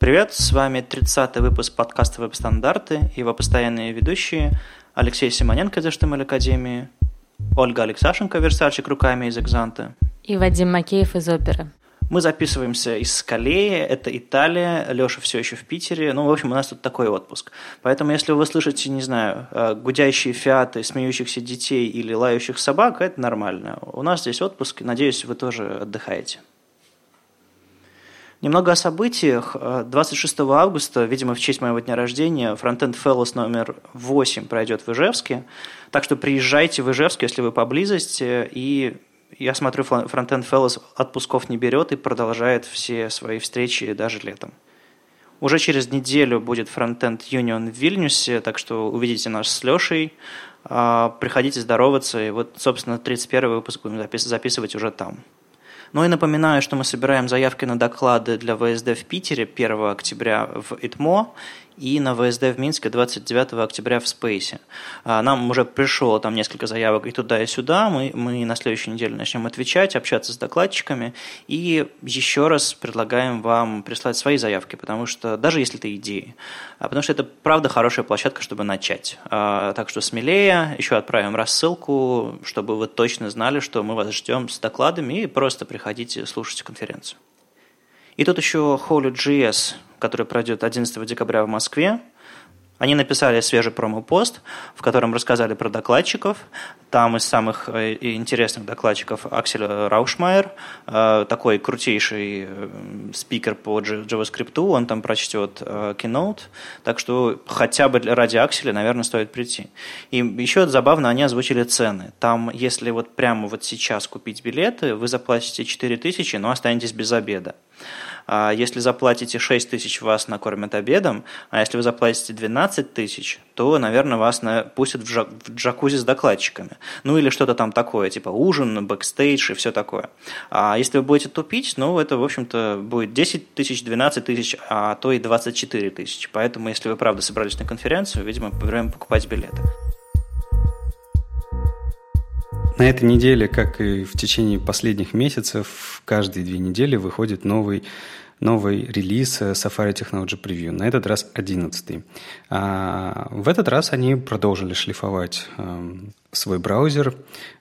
Привет, с вами 30-й выпуск подкаста «Веб-стандарты» и его постоянные ведущие Алексей Симоненко из HTML Академии, Ольга Алексашенко, верстальщик руками из «Экзанта» и Вадим Макеев из «Оперы». Мы записываемся из Скалеи, это Италия, Леша все еще в Питере. Ну, в общем, у нас тут такой отпуск. Поэтому, если вы слышите, не знаю, э, гудящие фиаты, смеющихся детей или лающих собак, это нормально. У нас здесь отпуск, надеюсь, вы тоже отдыхаете. Немного о событиях. 26 августа, видимо, в честь моего дня рождения, Frontend Fellows номер 8 пройдет в Ижевске. Так что приезжайте в Ижевск, если вы поблизости. И я смотрю, Frontend Fellows отпусков не берет и продолжает все свои встречи даже летом. Уже через неделю будет Frontend Union в Вильнюсе, так что увидите нас с Лешей. А, приходите здороваться. И вот, собственно, 31 выпуск будем записывать уже там. Ну и напоминаю, что мы собираем заявки на доклады для ВСД в Питере 1 октября в ИТМО и на ВСД в Минске 29 октября в Спейсе. А, нам уже пришло там несколько заявок и туда, и сюда. Мы, мы на следующей неделе начнем отвечать, общаться с докладчиками. И еще раз предлагаем вам прислать свои заявки, потому что даже если это идеи, а, потому что это правда хорошая площадка, чтобы начать. А, так что смелее, еще отправим рассылку, чтобы вы точно знали, что мы вас ждем с докладами и просто приходите слушать конференцию. И тут еще Holy.js который пройдет 11 декабря в Москве. Они написали свежий промо-пост, в котором рассказали про докладчиков. Там из самых э, интересных докладчиков Аксель Раушмайер, э, такой крутейший э, спикер по JavaScript, он там прочтет Keynote, так что хотя бы ради Акселя, наверное, стоит прийти. И еще забавно, они озвучили цены. Там, если вот прямо вот сейчас купить билеты, вы заплатите 4000, но останетесь без обеда. А если заплатите 6 тысяч, вас накормят обедом, а если вы заплатите 12 тысяч, то, наверное, вас пустят в, в джакузи с докладчиками. Ну или что-то там такое, типа ужин, бэкстейдж и все такое. А если вы будете тупить, ну это, в общем-то, будет 10 тысяч, 12 тысяч, а то и 24 тысячи. Поэтому, если вы правда собрались на конференцию, видимо, время покупать билеты. На этой неделе, как и в течение последних месяцев, каждые две недели выходит новый новый релиз Safari Technology Preview. На этот раз 11. А в этот раз они продолжили шлифовать эм, свой браузер.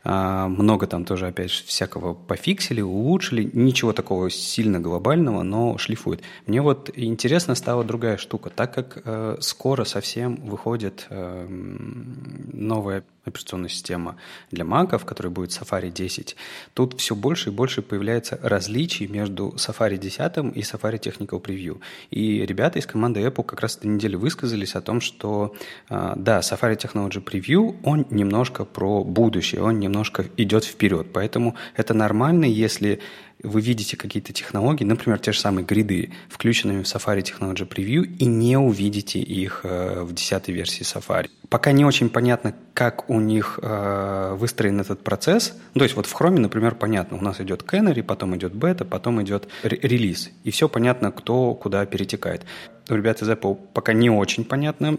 А, много там тоже, опять же, всякого пофиксили, улучшили. Ничего такого сильно глобального, но шлифует. Мне вот интересно стала другая штука. Так как э, скоро совсем выходит э, новая операционная система для маков, которая будет Safari 10, тут все больше и больше появляется различий между Safari 10 и Safari Technical Preview. И ребята из команды Apple как раз этой неделе высказались о том, что э, да, Safari Technology Preview, он немножко немножко про будущее, он немножко идет вперед. Поэтому это нормально, если вы видите какие-то технологии, например, те же самые гриды, включенными в Safari Technology Preview, и не увидите их э, в 10 версии Safari. Пока не очень понятно, как у них э, выстроен этот процесс. То есть вот в Chrome, например, понятно, у нас идет Canary, потом идет бета, потом идет релиз, и все понятно, кто куда перетекает. У ребят из Apple пока не очень понятно,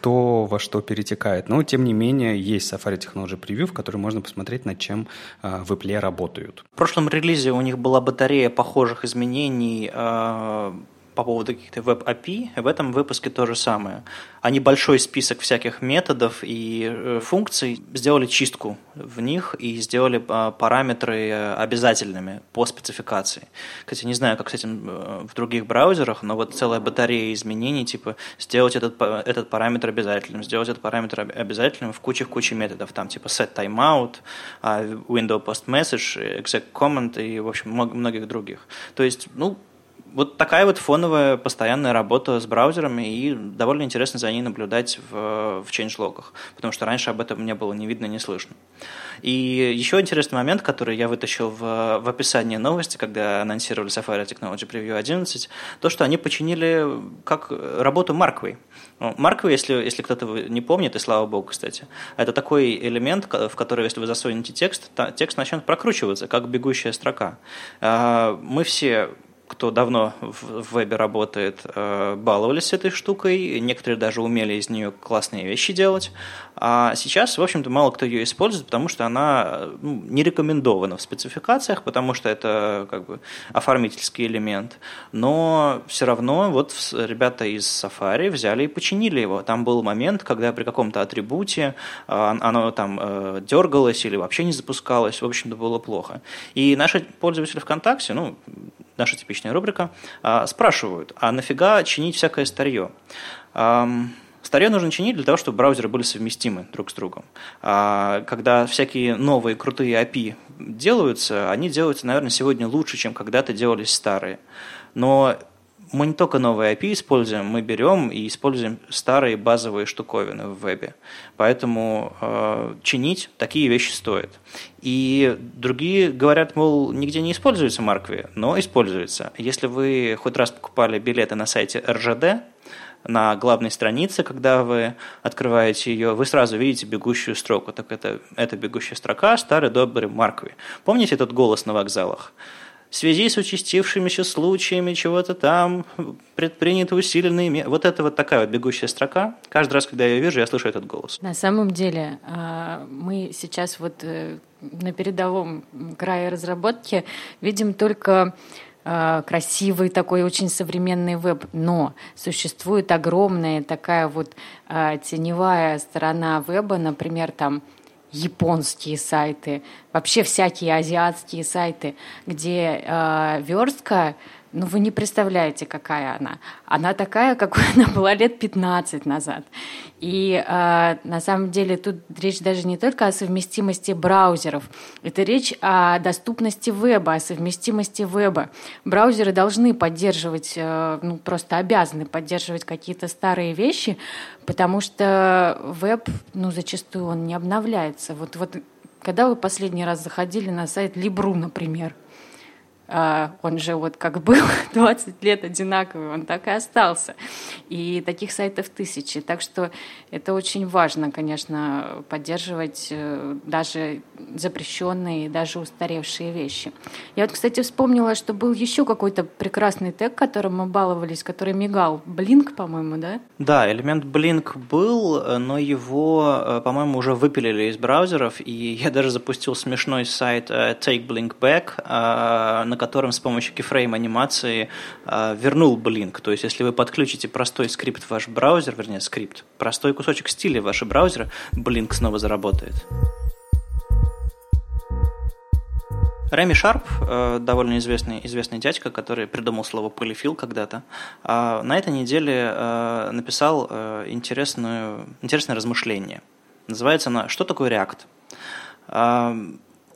кто во что перетекает. Но, тем не менее, есть Safari Technology Preview, в которой можно посмотреть, над чем в Apple работают. В прошлом релизе у них была батарея похожих изменений э, по поводу каких-то веб-API, в этом выпуске то же самое. Они большой список всяких методов и э, функций сделали чистку в них и сделали а, параметры э, обязательными по спецификации. Кстати, не знаю, как с этим э, в других браузерах, но вот целая батарея изменений, типа сделать этот, этот параметр обязательным, сделать этот параметр обязательным в куче в куче методов, там типа set timeout, а, window post message, exec comment и, в общем, многих других. То есть, ну, вот такая вот фоновая постоянная работа с браузерами, и довольно интересно за ней наблюдать в, в changelog'ах, потому что раньше об этом не было ни видно, ни слышно. И еще интересный момент, который я вытащил в, в описании новости, когда анонсировали Safari Technology Preview 11, то, что они починили как работу Markway. Markway, если, если кто-то не помнит, и слава богу, кстати, это такой элемент, в который, если вы засунете текст, текст начнет прокручиваться, как бегущая строка. А, мы все кто давно в вебе работает, э, баловались этой штукой, некоторые даже умели из нее классные вещи делать, а сейчас, в общем-то, мало кто ее использует, потому что она ну, не рекомендована в спецификациях, потому что это как бы оформительский элемент, но все равно вот ребята из Safari взяли и починили его. Там был момент, когда при каком-то атрибуте э, оно там э, дергалось или вообще не запускалось, в общем-то, было плохо. И наши пользователи ВКонтакте, ну, наша типичная рубрика, а, спрашивают, а нафига чинить всякое старье? Старье нужно чинить для того, чтобы браузеры были совместимы друг с другом. А когда всякие новые крутые API делаются, они делаются, наверное, сегодня лучше, чем когда-то делались старые. Но мы не только новые API используем, мы берем и используем старые базовые штуковины в вебе. Поэтому э, чинить такие вещи стоит. И другие говорят, мол, нигде не используется Маркви, но используется. Если вы хоть раз покупали билеты на сайте РЖД, на главной странице, когда вы открываете ее, вы сразу видите бегущую строку. Так это, это бегущая строка, старый добрый Маркви. Помните этот голос на вокзалах? В связи с участившимися случаями чего-то там предприняты усиленные меры. Вот это вот такая вот бегущая строка. Каждый раз, когда я ее вижу, я слышу этот голос. На самом деле а, мы сейчас вот э, на передовом крае разработки видим только а, красивый такой очень современный веб, но существует огромная такая вот а, теневая сторона веба, например, там японские сайты, вообще всякие азиатские сайты, где э, верстка ну, вы не представляете, какая она. Она такая, какой она была лет 15 назад. И э, на самом деле тут речь даже не только о совместимости браузеров, это речь о доступности веба, о совместимости веба. Браузеры должны поддерживать, э, ну, просто обязаны поддерживать какие-то старые вещи, потому что веб, ну, зачастую он не обновляется. Вот, вот когда вы последний раз заходили на сайт Libru, например, он же вот как был 20 лет одинаковый, он так и остался. И таких сайтов тысячи. Так что это очень важно, конечно, поддерживать э, даже запрещенные, даже устаревшие вещи. Я вот, кстати, вспомнила, что был еще какой-то прекрасный тег, которым мы баловались, который мигал. Blink, по-моему, да? Да, элемент Blink был, но его, э, по-моему, уже выпилили из браузеров, и я даже запустил смешной сайт э, Take Blink Back, на котором с помощью keyframe анимации э, вернул блинк. То есть, если вы подключите простой скрипт в ваш браузер, вернее, скрипт, простой кусочек стиля в ваш браузер, блинк снова заработает. Рэми Шарп, э, довольно известный, известный дядька, который придумал слово полифил когда-то, э, на этой неделе э, написал интересную, интересное размышление. Называется оно «Что такое React?».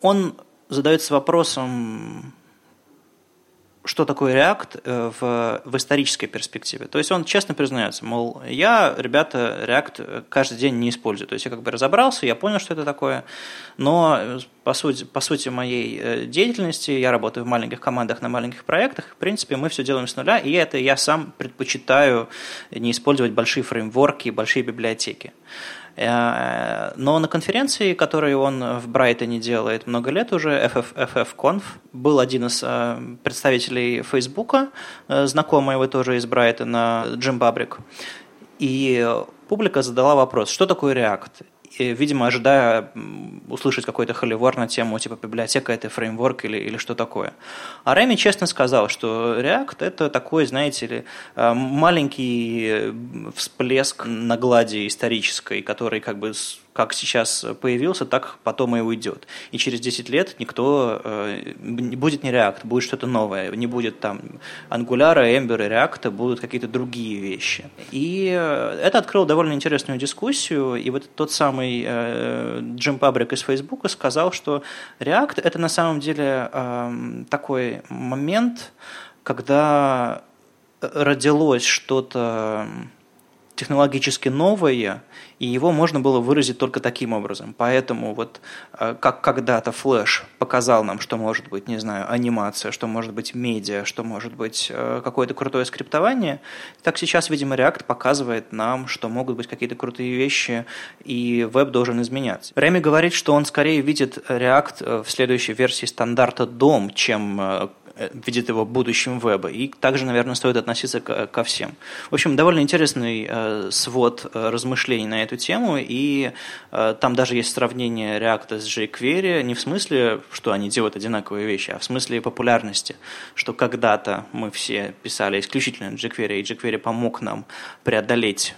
Он задается вопросом, что такое React э, в, в исторической перспективе. То есть он честно признается, мол, я, ребята, React каждый день не использую. То есть я как бы разобрался, я понял, что это такое, но э, по сути, по сути моей э, деятельности, я работаю в маленьких командах на маленьких проектах, в принципе, мы все делаем с нуля, и это я сам предпочитаю не использовать большие фреймворки, большие библиотеки. Э, но на конференции, которую он в Брайтоне делает много лет уже, FF, FFConf, был один из э, представителей Фейсбука, знакомый его тоже из Брайтона, Джим Бабрик. И публика задала вопрос, что такое React? Видимо, ожидая услышать какой-то холивар на тему типа библиотека это фреймворк или, или что такое. А Рэми честно сказал, что React это такой, знаете ли, э, маленький всплеск на глади исторической, который как бы как сейчас появился, так потом и уйдет. И через 10 лет никто э, будет не React, будет что-то новое. Не будет там Angular, Ember и React, будут какие-то другие вещи. И э, это открыло довольно интересную дискуссию. И вот тот самый э, Джим Пабрик из Facebook сказал, что React это на самом деле э, такой момент, когда родилось что-то технологически новое, и его можно было выразить только таким образом. Поэтому вот э, как когда-то Flash показал нам, что может быть, не знаю, анимация, что может быть медиа, что может быть э, какое-то крутое скриптование, так сейчас, видимо, React показывает нам, что могут быть какие-то крутые вещи, и веб должен изменяться. Реми говорит, что он скорее видит React э, в следующей версии стандарта DOM, чем видит его будущим веба. И также, наверное, стоит относиться ко всем. В общем, довольно интересный э, свод размышлений на эту тему, и там даже есть сравнение React с jQuery, не в смысле, что они делают одинаковые вещи, а в смысле популярности, что когда-то мы все писали исключительно jQuery, и jQuery помог нам преодолеть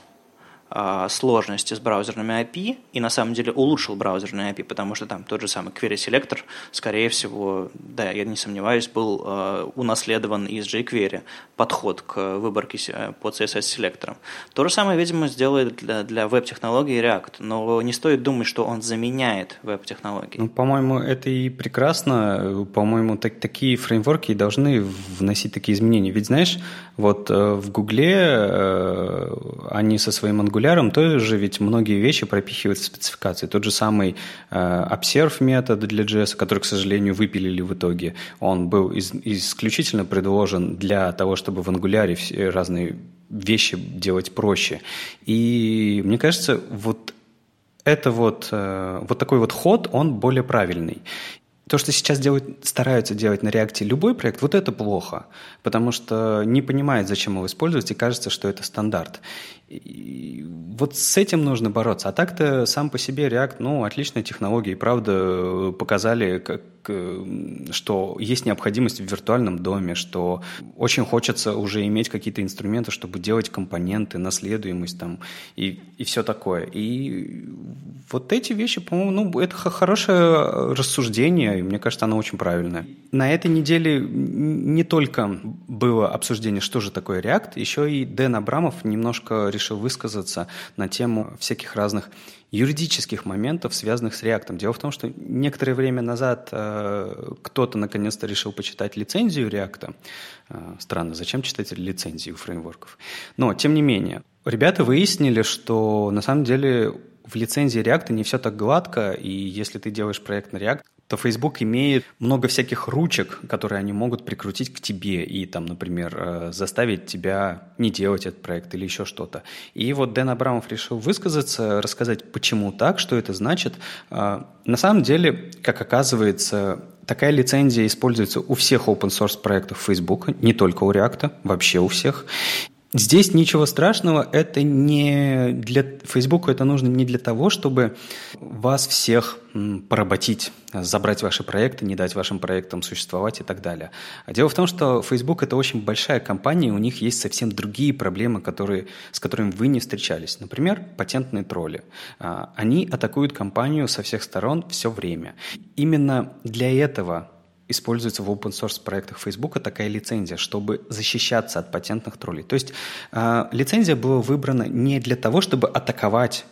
сложности с браузерными API и на самом деле улучшил браузерные API, потому что там тот же самый Query Selector, скорее всего, да, я не сомневаюсь, был э, унаследован из jQuery подход к выборке э, по CSS-селекторам. То же самое, видимо, сделает для, для веб-технологий React, но не стоит думать, что он заменяет веб-технологии. Ну, по-моему, это и прекрасно. По-моему, так, такие фреймворки должны вносить такие изменения. Ведь, знаешь, вот э, в Гугле э, они со своим ангуляром тоже ведь многие вещи пропихивают в спецификации. Тот же самый э, observe метод для JS, который, к сожалению, выпилили в итоге, он был из, исключительно предложен для того, чтобы в ангуляре все разные вещи делать проще. И мне кажется, вот это вот, вот такой вот ход, он более правильный. То, что сейчас делают, стараются делать на реакте любой проект, вот это плохо, потому что не понимают, зачем его использовать, и кажется, что это стандарт. И вот с этим нужно бороться. А так-то сам по себе React, ну, отличная технология, и правда показали, как, что есть необходимость в виртуальном доме, что очень хочется уже иметь какие-то инструменты, чтобы делать компоненты, наследуемость там и, и все такое. И вот эти вещи, по-моему, ну, это хорошее рассуждение, и мне кажется, оно очень правильное. На этой неделе не только было обсуждение, что же такое React, еще и Дэн Абрамов немножко решил высказаться на тему всяких разных юридических моментов, связанных с React. Дело в том, что некоторое время назад э, кто-то наконец-то решил почитать лицензию React. Э, странно, зачем читать лицензию фреймворков? Но, тем не менее, ребята выяснили, что на самом деле в лицензии React не все так гладко, и если ты делаешь проект на React, то Facebook имеет много всяких ручек, которые они могут прикрутить к тебе и там, например, э, заставить тебя не делать этот проект или еще что-то. И вот Дэн Абрамов решил высказаться, рассказать, почему так, что это значит. Э, на самом деле, как оказывается, такая лицензия используется у всех open source проектов Facebook, не только у React, вообще у всех. Здесь ничего страшного, это не для Facebook, это нужно не для того, чтобы вас всех поработить, забрать ваши проекты, не дать вашим проектам существовать и так далее. А дело в том, что Facebook это очень большая компания, у них есть совсем другие проблемы, которые, с которыми вы не встречались. Например, патентные тролли. А, они атакуют компанию со всех сторон все время. Именно для этого используется в open source проектах Facebook такая лицензия, чтобы защищаться от патентных троллей. То есть э, лицензия была выбрана не для того, чтобы атаковать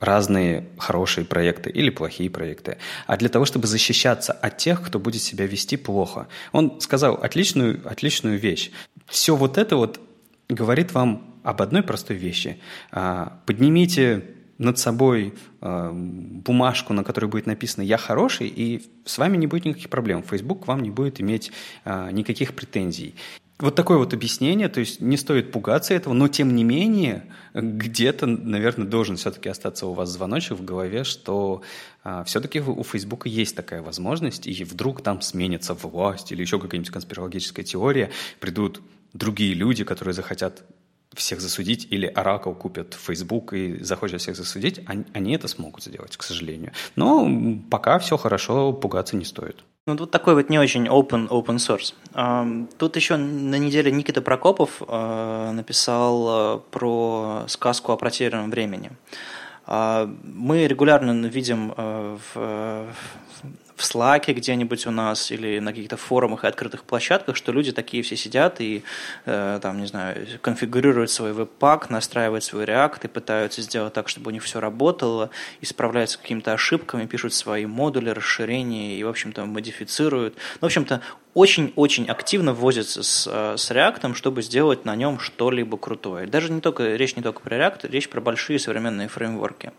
разные хорошие проекты или плохие проекты, а для того, чтобы защищаться от тех, кто будет себя вести плохо. Он сказал отличную, отличную вещь. Все вот это вот говорит вам об одной простой вещи. А, поднимите над собой э, бумажку, на которой будет написано «Я хороший», и с вами не будет никаких проблем. Facebook к вам не будет иметь э, никаких претензий. Вот такое вот объяснение, то есть не стоит пугаться этого, но тем не менее где-то, наверное, должен все-таки остаться у вас звоночек в голове, что а, все-таки у Фейсбука есть такая возможность, и вдруг там сменится власть или еще какая-нибудь конспирологическая теория, придут другие люди, которые захотят всех засудить, или Oracle купят Facebook и захочет всех засудить, они, они это смогут сделать, к сожалению. Но пока все хорошо, пугаться не стоит. Ну, тут такой вот не очень open, open source. Тут еще на неделе Никита Прокопов э, написал э, про сказку о потерянном времени. А, мы регулярно видим э, в в Slack где-нибудь у нас или на каких-то форумах и открытых площадках, что люди такие все сидят и, э, там, не знаю, конфигурируют свой веб-пак, настраивают свой React и пытаются сделать так, чтобы у них все работало, и справляются с какими-то ошибками, пишут свои модули, расширения и, в общем-то, модифицируют. Ну, в общем-то, очень-очень активно возятся с, э, с React, чтобы сделать на нем что-либо крутое. Даже не только, речь не только про React, речь про большие современные фреймворки.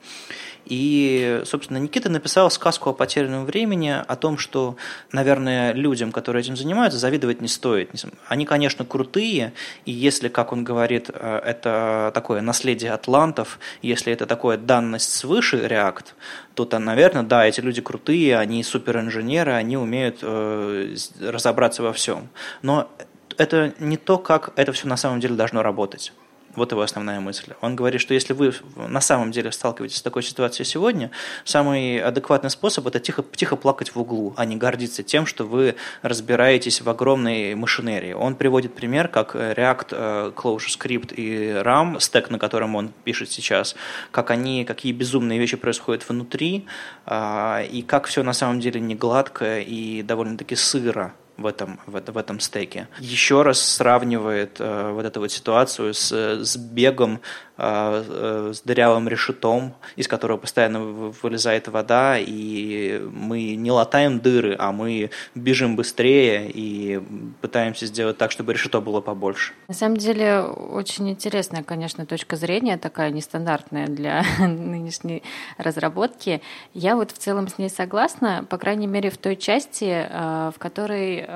И, собственно, Никита написал сказку о потерянном времени, о том, что, наверное, людям, которые этим занимаются, завидовать не стоит. Они, конечно, крутые, и если, как он говорит, э, это такое наследие атлантов, если это такое данность свыше React, Тут, наверное, да, эти люди крутые, они суперинженеры, они умеют э, разобраться во всем. Но это не то, как это все на самом деле должно работать. Вот его основная мысль. Он говорит, что если вы на самом деле сталкиваетесь с такой ситуацией сегодня, самый адекватный способ – это тихо, тихо плакать в углу, а не гордиться тем, что вы разбираетесь в огромной машинерии. Он приводит пример, как React, э, ClojureScript и RAM, стек, на котором он пишет сейчас, как они, какие безумные вещи происходят внутри, а, и как все на самом деле не гладко и довольно-таки сыро в этом, в, в этом стеке. Еще раз сравнивает э, вот эту вот ситуацию с, с бегом Э, э, с дырявым решетом, из которого постоянно вылезает вода, и мы не латаем дыры, а мы бежим быстрее и пытаемся сделать так, чтобы решето было побольше. На самом деле, очень интересная, конечно, точка зрения, такая нестандартная для нынешней разработки. Я вот в целом с ней согласна, по крайней мере, в той части, э, в которой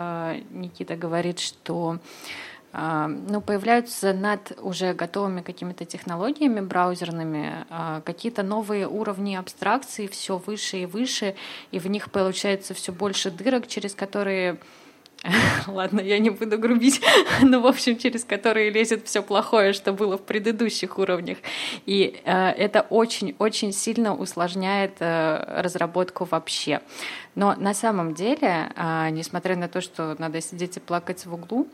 Никита говорит, что а, ну, появляются над уже готовыми какими-то технологиями браузерными а, какие-то новые уровни абстракции, все выше и выше, и в них получается все больше дырок, через которые Ладно, я не буду грубить, но, в общем, через которые лезет все плохое, что было в предыдущих уровнях. И э, это очень-очень сильно усложняет э, разработку вообще. Но на самом деле, э, несмотря на то, что надо сидеть и плакать в углу,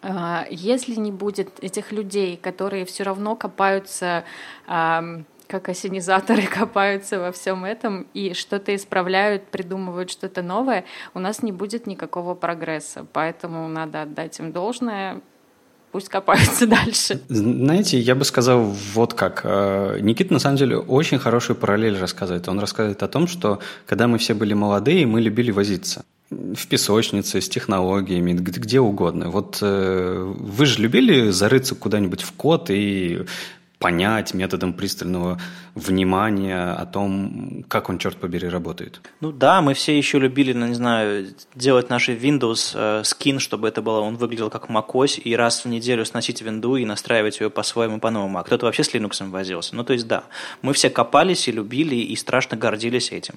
а, если не будет этих людей, которые все равно копаются как осенизаторы копаются во всем этом и что-то исправляют, придумывают что-то новое, у нас не будет никакого прогресса. Поэтому надо отдать им должное, пусть копаются дальше. Знаете, я бы сказал вот как. Э, Никита, на самом деле, очень хорошую параллель рассказывает. Он рассказывает о том, что когда мы все были молодые, мы любили возиться в песочнице, с технологиями, где угодно. Вот э, вы же любили зарыться куда-нибудь в код и понять методом пристального внимания о том, как он, черт побери, работает. Ну да, мы все еще любили, ну, не знаю, делать наши Windows э, скин, чтобы это было, он выглядел как macOS, и раз в неделю сносить винду и настраивать ее по-своему, по-новому. А кто-то вообще с Linux возился. Ну то есть да, мы все копались и любили, и страшно гордились этим.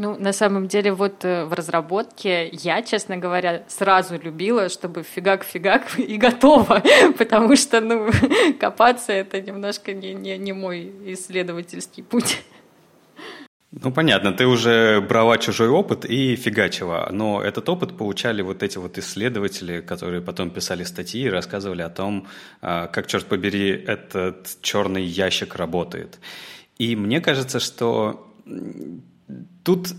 Ну, на самом деле, вот э, в разработке я, честно говоря, сразу любила, чтобы фигак-фигак и готово, потому что, ну, копаться это немножко не, не, не мой исследовательский путь. Ну, понятно, ты уже брала чужой опыт и фигачила, но этот опыт получали вот эти вот исследователи, которые потом писали статьи и рассказывали о том, а, как, черт побери, этот черный ящик работает. И мне кажется, что Тут,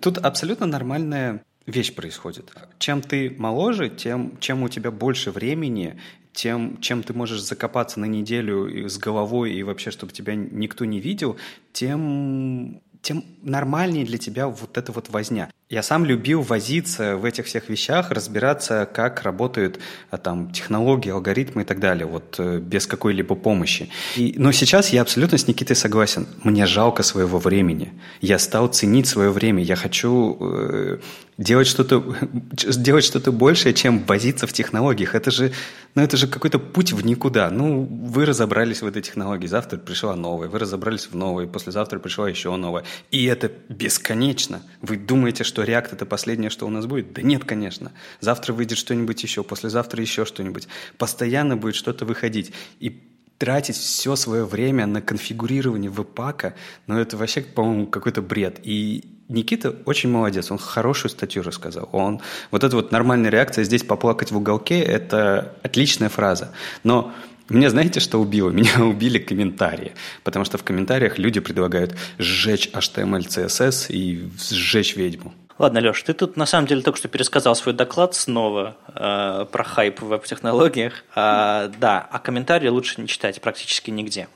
тут абсолютно нормальная вещь происходит. Чем ты моложе, тем чем у тебя больше времени, тем, чем ты можешь закопаться на неделю с головой и вообще, чтобы тебя никто не видел, тем тем нормальнее для тебя вот эта вот возня. Я сам любил возиться в этих всех вещах, разбираться, как работают а, там технологии, алгоритмы и так далее, вот э, без какой-либо помощи. И, но сейчас я абсолютно с Никитой согласен. Мне жалко своего времени. Я стал ценить свое время. Я хочу э, делать что-то делать что-то большее, чем возиться в технологиях. Это же, ну, это же какой-то путь в никуда. Ну, вы разобрались в этой технологии, завтра пришла новая, вы разобрались в новой, послезавтра пришла еще новая. И это бесконечно. Вы думаете, что React это последнее, что у нас будет? Да нет, конечно. Завтра выйдет что-нибудь еще, послезавтра еще что-нибудь. Постоянно будет что-то выходить. И тратить все свое время на конфигурирование веб-пака, ну это вообще, по-моему, какой-то бред. И Никита очень молодец, он хорошую статью рассказал. Он, вот эта вот нормальная реакция «здесь поплакать в уголке» – это отличная фраза. Но меня знаете, что убило? Меня убили комментарии. Потому что в комментариях люди предлагают сжечь HTML, CSS и сжечь ведьму. Ладно, Леш, ты тут на самом деле только что пересказал свой доклад снова э, про хайп в веб-технологиях. Э, да, а комментарии лучше не читать практически нигде.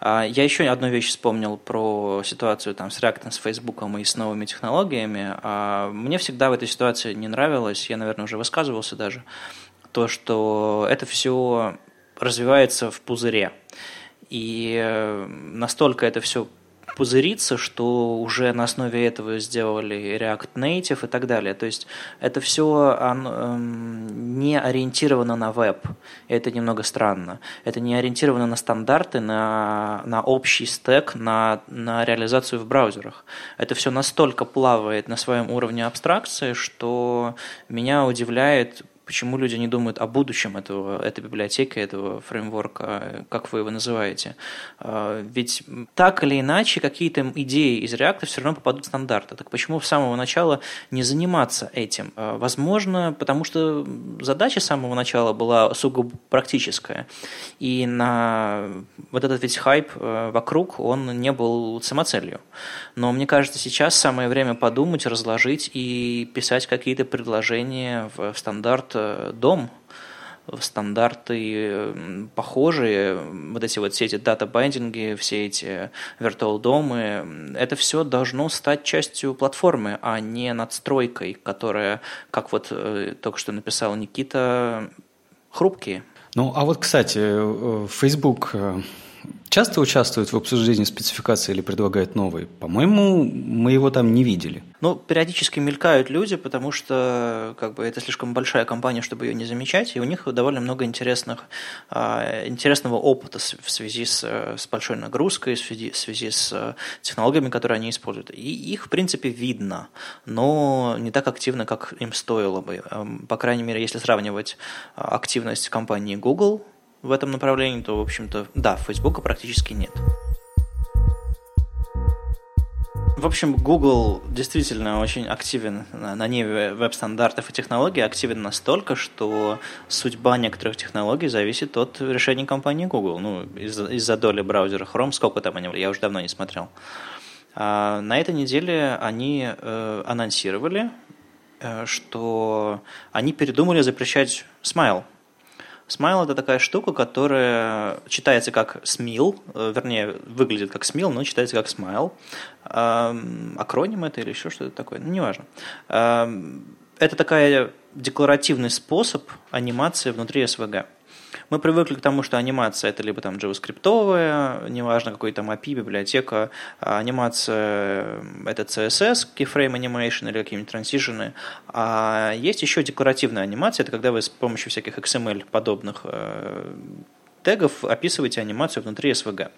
Э, я еще одну вещь вспомнил про ситуацию там, с React, с Facebook и с новыми технологиями. Э, мне всегда в этой ситуации не нравилось, я, наверное, уже высказывался даже, то, что это все развивается в пузыре. И э, настолько это все пузырится, что уже на основе этого сделали React Native и так далее. То есть это все эм, не ориентировано на веб. Это немного странно. Это не ориентировано на стандарты, на, на общий стек, на, на реализацию в браузерах. Это все настолько плавает на своем уровне абстракции, что меня удивляет почему люди не думают о будущем этого, этой библиотеки, этого фреймворка, как вы его называете. А, ведь так или иначе какие-то идеи из React все равно попадут в стандарты. Так почему с самого начала не заниматься этим? А, возможно, потому что задача с самого начала была сугубо практическая. И на вот этот весь хайп э, вокруг, он не был самоцелью. Но мне кажется, сейчас самое время подумать, разложить и писать какие-то предложения в стандарт Э, дом, стандарты похожие, вот эти вот все эти дата-байдинги, все эти virtual домы, это все должно стать частью платформы, а не надстройкой, которая, как вот э, только что написал Никита, хрупкие. Ну, а вот, кстати, э, Facebook часто участвует в обсуждении спецификации или предлагает новые? По-моему, мы его там не видели. Ну, периодически мелькают люди, потому что как бы, это слишком большая компания, чтобы ее не замечать, и у них довольно много интересных, а, интересного опыта в связи с, с большой нагрузкой, в связи, в связи с технологиями, которые они используют. И их, в принципе, видно, но не так активно, как им стоило бы. По крайней мере, если сравнивать а, активность компании Google – в этом направлении, то, в общем-то, да, Фейсбука практически нет. В общем, Google действительно очень активен на небе веб-стандартов и технологий, активен настолько, что судьба некоторых технологий зависит от решений компании Google. Ну, из-за, из доли браузера Chrome, сколько там они, я уже давно не смотрел. А на этой неделе они э, анонсировали, э, что они передумали запрещать Smile – Смайл – это такая штука, которая читается как смил, э, вернее, выглядит как смил, но читается как смайл. Акроним это или еще что-то такое, ну, неважно. Это такая декларативный способ анимации внутри SVG. Мы привыкли к тому, что анимация это либо там JavaScript, неважно какой там API, библиотека, а анимация это CSS, keyframe animation или какие-нибудь транзишены. А есть еще декоративная анимация, это когда вы с помощью всяких XML подобных э, тегов описываете анимацию внутри SVG.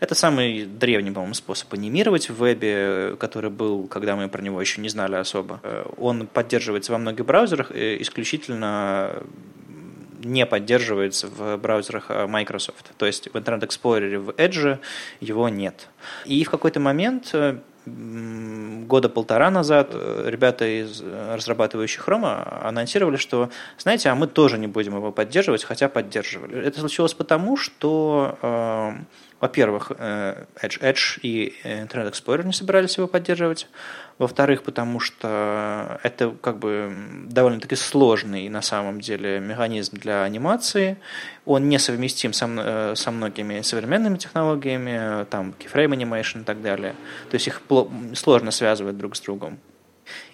Это самый древний, по-моему, способ анимировать в вебе, который был, когда мы про него еще не знали особо. Э, он поддерживается во многих браузерах э, исключительно не поддерживается в браузерах э, Microsoft. То есть в Internet Explorer, в Edge его нет. И в какой-то момент э, года полтора назад э, ребята из разрабатывающих Chrome анонсировали, что, знаете, а мы тоже не будем его поддерживать, хотя поддерживали. Это случилось потому, что во-первых, Edge, Edge и Internet Explorer не собирались его поддерживать. Во-вторых, потому что это как бы довольно-таки сложный на самом деле механизм для анимации. Он несовместим со, э, со многими современными технологиями, там keyframe animation и так далее. То есть их сложно связывать друг с другом.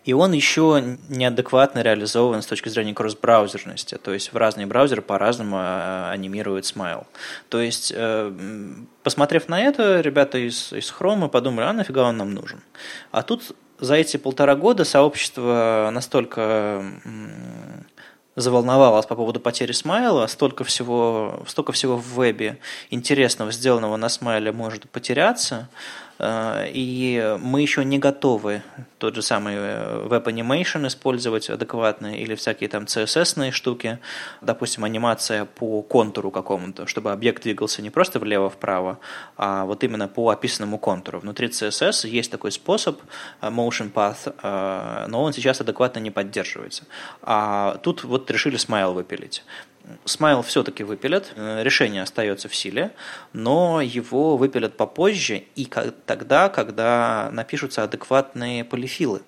И он еще неадекватно реализован с точки зрения кросс-браузерности. То есть в разные браузеры по-разному э, анимируют смайл. То есть, э, посмотрев на это, ребята из, из Chrome подумали, а нафига он нам нужен? А тут за эти полтора года сообщество настолько заволновалось по поводу потери смайла, столько всего, столько всего в вебе интересного, сделанного на смайле может потеряться, и мы еще не готовы тот же самый э, Web Animation использовать адекватно или всякие там CSS-ные штуки, допустим, анимация по контуру какому-то, чтобы объект двигался не просто влево-вправо, а вот именно по описанному контуру. Внутри CSS есть такой способ э, Motion Path, но он сейчас адекватно не поддерживается. А тут вот решили Smile выпилить. Смайл все-таки выпилят, э, решение остается в силе, но его выпилят попозже и тогда, когда напишутся адекватные полифилы.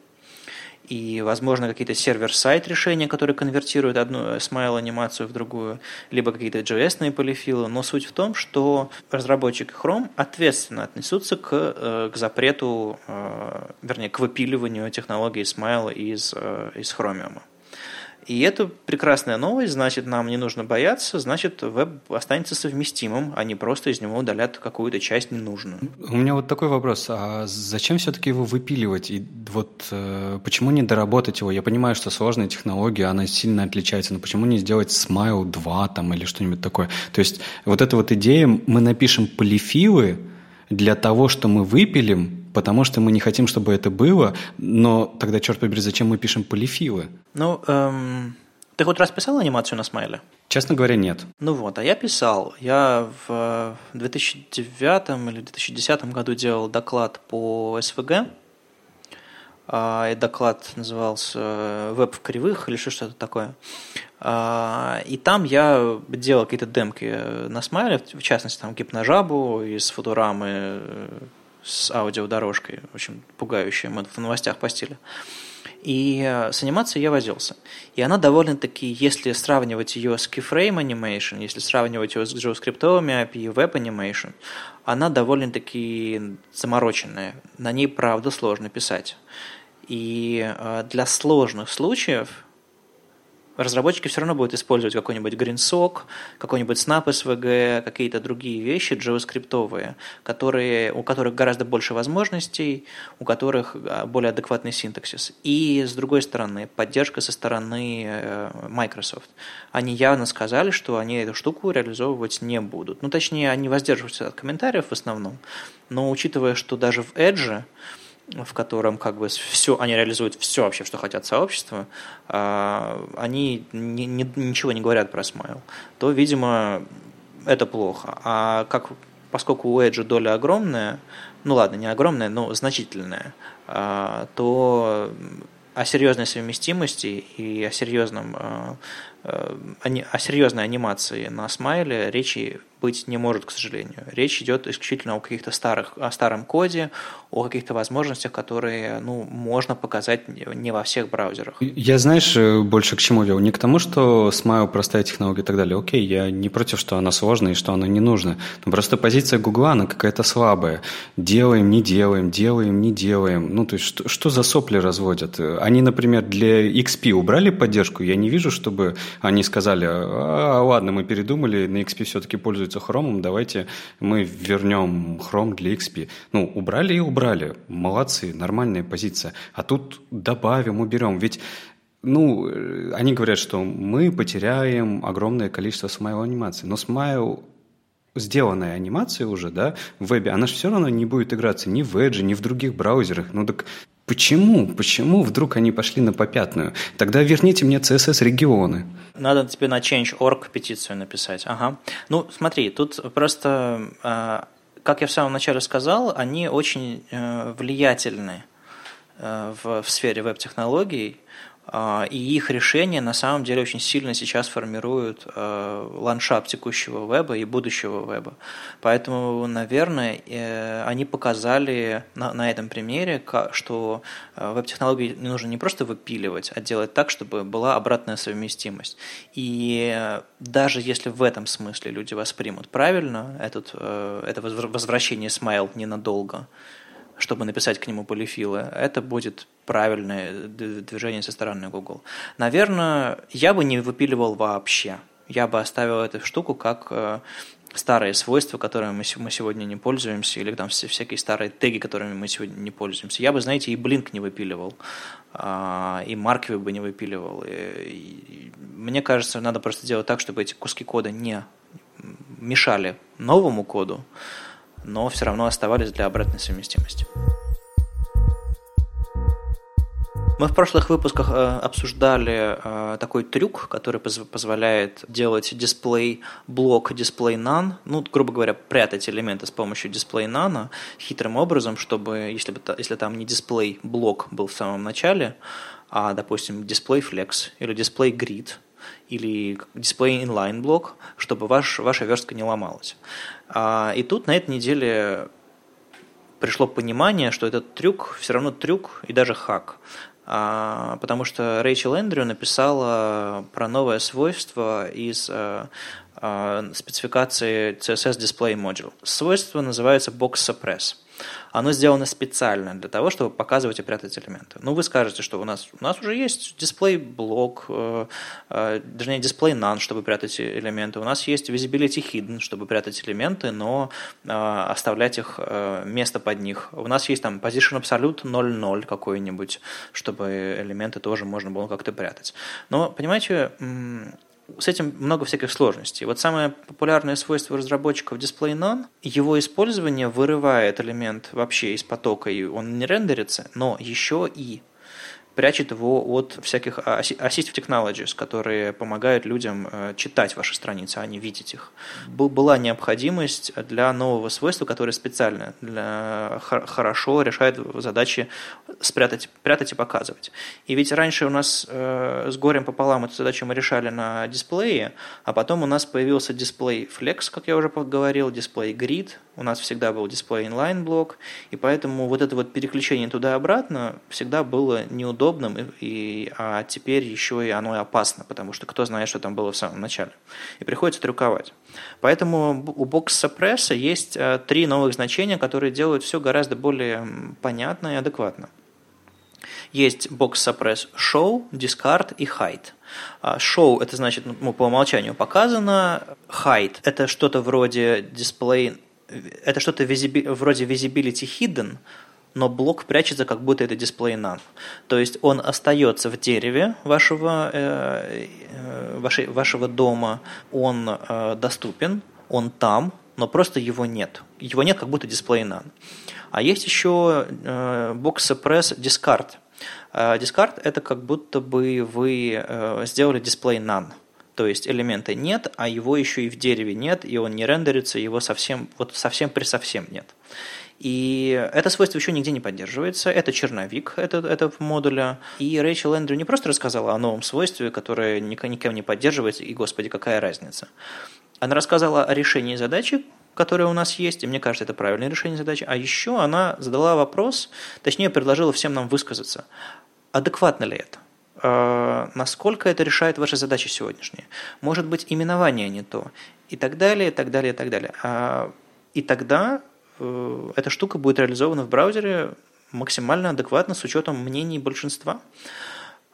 И, возможно, какие-то сервер-сайт решения, которые конвертируют одну смайл-анимацию в другую, либо какие-то JS-ные полифилы. Но суть в том, что разработчики Chrome ответственно отнесутся к, э, к запрету, э, вернее, к выпиливанию технологии смайла из, из Chromium. И это прекрасная новость, значит, нам не нужно бояться, значит, веб останется совместимым, а не просто из него удалят какую-то часть ненужную. У меня вот такой вопрос. А зачем все-таки его выпиливать? И вот э, почему не доработать его? Я понимаю, что сложная технология, она сильно отличается, но почему не сделать Smile 2 там или что-нибудь такое? То есть вот эта вот идея, мы напишем полифилы для того, что мы выпилим, потому что мы не хотим, чтобы это было, но тогда, черт побери, зачем мы пишем полифилы? Ну, эм, ты хоть раз писал анимацию на смайле? Честно говоря, нет. Ну вот, а я писал. Я в 2009 или 2010 году делал доклад по СВГ. А, и доклад назывался «Веб в кривых» или что-то такое. А, и там я делал какие-то демки на смайле, в частности, там гипножабу из футурамы с аудиодорожкой, очень пугающая, мы в новостях постили. И э, с анимацией я возился. И она довольно-таки, если сравнивать ее с Keyframe Animation, если сравнивать ее с JavaScript API Web Animation, она довольно-таки замороченная. На ней, правда, сложно писать. И э, для сложных случаев разработчики все равно будут использовать какой-нибудь GreenSock, какой-нибудь Snap SVG, какие-то другие вещи JavaScript, которые, у которых гораздо больше возможностей, у которых а, более адекватный синтаксис. И, с другой стороны, поддержка со стороны э, Microsoft. Они явно сказали, что они эту штуку реализовывать не будут. Ну, точнее, они воздерживаются от комментариев в основном, но учитывая, что даже в Edge в котором как бы все, они реализуют все вообще, что хотят сообщества, они ни, ни, ничего не говорят про Smile, то, видимо, это плохо. А как, поскольку у Edge доля огромная, ну ладно, не огромная, но значительная, а, то о серьезной совместимости и о серьезном а, о серьезной анимации на смайле речи быть не может, к сожалению. Речь идет исключительно о каких-то старых, о старом коде, о каких-то возможностях, которые ну, можно показать не во всех браузерах. Я, знаешь, э, больше к чему вел? Не к тому, что Smile простая технология и так далее. Окей, я не против, что она сложная и что она не нужна. Но просто позиция Гугла, она какая-то слабая. Делаем, не делаем, делаем, не делаем. Ну, то есть, что, что за сопли разводят? Они, например, для XP убрали поддержку. Я не вижу, чтобы они сказали, а, ладно, мы передумали, на XP все-таки пользуются хромом, давайте мы вернем хром для XP. Ну, убрали и убрали. Молодцы, нормальная позиция. А тут добавим, уберем. Ведь ну, э, они говорят, что мы потеряем огромное количество смайл анимаций. Но смайл сделанная анимация уже, да, в вебе, она же все равно не будет играться ни в Edge, ни в других браузерах. Ну так Почему? Почему вдруг они пошли на попятную? Тогда верните мне CSS-регионы. Надо тебе на Change.org петицию написать. Ага. Ну, смотри, тут просто, а, как я в самом начале сказал, они очень э, влиятельны э, в, в сфере веб-технологий. А, и их решения на самом деле очень сильно сейчас формируют э, ландшафт текущего веба и будущего веба. Поэтому, наверное, э, они показали на этом примере, что э, веб-технологии нужно не просто выпиливать, а делать так, чтобы была обратная совместимость. И даже если в этом смысле люди воспримут правильно этот, это возвращение смайл ненадолго, чтобы написать к нему полифилы, это будет правильное движение со стороны Google. Наверное, я бы не выпиливал вообще. Я бы оставил эту штуку как э, старые свойства, которыми мы сегодня не пользуемся, или там всякие старые теги, которыми мы сегодня не пользуемся. Я бы, знаете, и Blink не выпиливал, а, и Марквик бы не выпиливал. И мне кажется, надо просто делать так, чтобы эти куски кода не мешали новому коду, но все равно оставались для обратной совместимости. Мы в прошлых выпусках э, обсуждали э, такой трюк, который позволяет делать дисплей блок, дисплей none, ну, грубо говоря, прятать элементы с помощью дисплей none хитрым образом, чтобы, если, бы, если там не дисплей блок был в самом начале, а, допустим, дисплей flex или дисплей grid, или дисплей inline блок, чтобы ваш, ваша верстка не ломалась. А, и тут на этой неделе пришло понимание, что этот трюк все равно трюк и даже хак. А, потому что Рэйчел Эндрю написала про новое свойство из спецификации CSS Display Module. Свойство называется Box Suppress. Оно сделано специально для того, чтобы показывать и прятать элементы. Ну, вы скажете, что у нас, у нас уже есть дисплей-блок, э, э, точнее, дисплей none, чтобы прятать элементы. У нас есть visibility hidden, чтобы прятать элементы, но э, оставлять их э, место под них. У нас есть там position absolute 0.0 какой-нибудь, чтобы элементы тоже можно было как-то прятать. Но, понимаете, с этим много всяких сложностей. Вот самое популярное свойство разработчиков Display None, его использование вырывает элемент вообще из потока, и он не рендерится, но еще и прячет его от всяких assistive technologies, которые помогают людям э, читать ваши страницы, а не видеть их. Была необходимость для нового свойства, которое специально для, хорошо решает задачи спрятать, прятать и показывать. И ведь раньше у нас э, с горем пополам эту задачу мы решали на дисплее, а потом у нас появился дисплей Flex, как я уже говорил, дисплей Grid, у нас всегда был дисплей inline блок, и поэтому вот это вот переключение туда-обратно всегда было неудобным, и, и, а теперь еще и оно и опасно, потому что кто знает, что там было в самом начале. И приходится трюковать. Поэтому у Box Suppress есть а, три новых значения, которые делают все гораздо более понятно и адекватно. Есть Box Suppress Show, Discard и Hide. А, show – это значит, ну, по умолчанию показано. Hide – это что-то вроде дисплей это что-то вроде visibility hidden, но блок прячется, как будто это display none. То есть он остается в дереве вашего, э, э, вашей, вашего дома, он э, доступен, он там, но просто его нет. Его нет, как будто display none. А есть еще box suppress discard. Discard это как будто бы вы сделали display none. То есть элемента нет, а его еще и в дереве нет, и он не рендерится, его совсем, вот совсем при совсем нет. И это свойство еще нигде не поддерживается. Это черновик этого, этого модуля. И Рэйчел Эндрю не просто рассказала о новом свойстве, которое никем не поддерживается, и, господи, какая разница. Она рассказала о решении задачи, которая у нас есть, и мне кажется, это правильное решение задачи. А еще она задала вопрос, точнее, предложила всем нам высказаться. Адекватно ли это? Э, насколько это решает ваши задачи сегодняшние. Может быть, именование не то. И так далее, и так далее, и так далее. А, и тогда эта штука будет реализована в браузере максимально адекватно с учетом мнений большинства.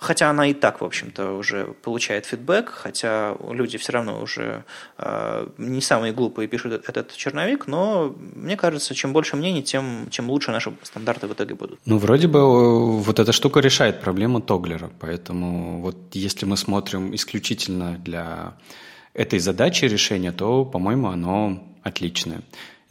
Хотя она и так, в общем-то, уже получает фидбэк, хотя люди все равно уже э, не самые глупые пишут этот черновик, но мне кажется, чем больше мнений, тем, чем лучше наши стандарты в итоге будут. Ну, вроде бы э, вот эта штука решает проблему Тоглера, поэтому вот если мы смотрим исключительно для этой задачи решения, то, по-моему, оно отличное.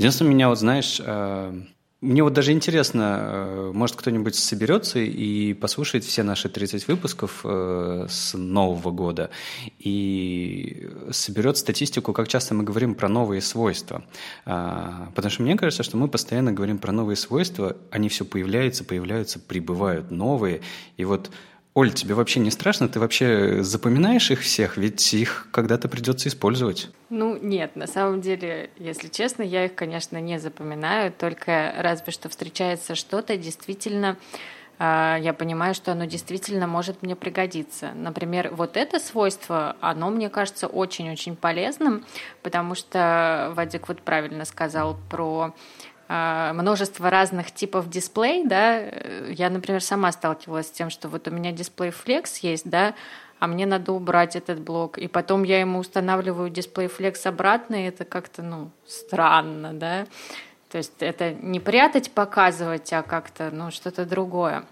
Единственное, меня вот, знаешь, э, мне вот даже интересно, э, может кто-нибудь соберется и послушает все наши 30 выпусков э, с Нового года и соберет статистику, как часто мы говорим про новые свойства. А, потому что мне кажется, что мы постоянно говорим про новые свойства, они все появляются, появляются, прибывают новые. И вот Оль, тебе вообще не страшно? Ты вообще запоминаешь их всех? Ведь их когда-то придется использовать. Ну, нет, на самом деле, если честно, я их, конечно, не запоминаю, только разве что встречается что-то действительно а, я понимаю, что оно действительно может мне пригодиться. Например, вот это свойство, оно мне кажется очень-очень полезным, потому что Вадик вот правильно сказал про множество разных типов дисплей, да, я, например, сама сталкивалась с тем, что вот у меня дисплей Flex есть, да, а мне надо убрать этот блок, и потом я ему устанавливаю дисплей Flex обратно, и это как-то, ну, странно, да, то есть это не прятать, показывать, а как-то, ну, что-то другое.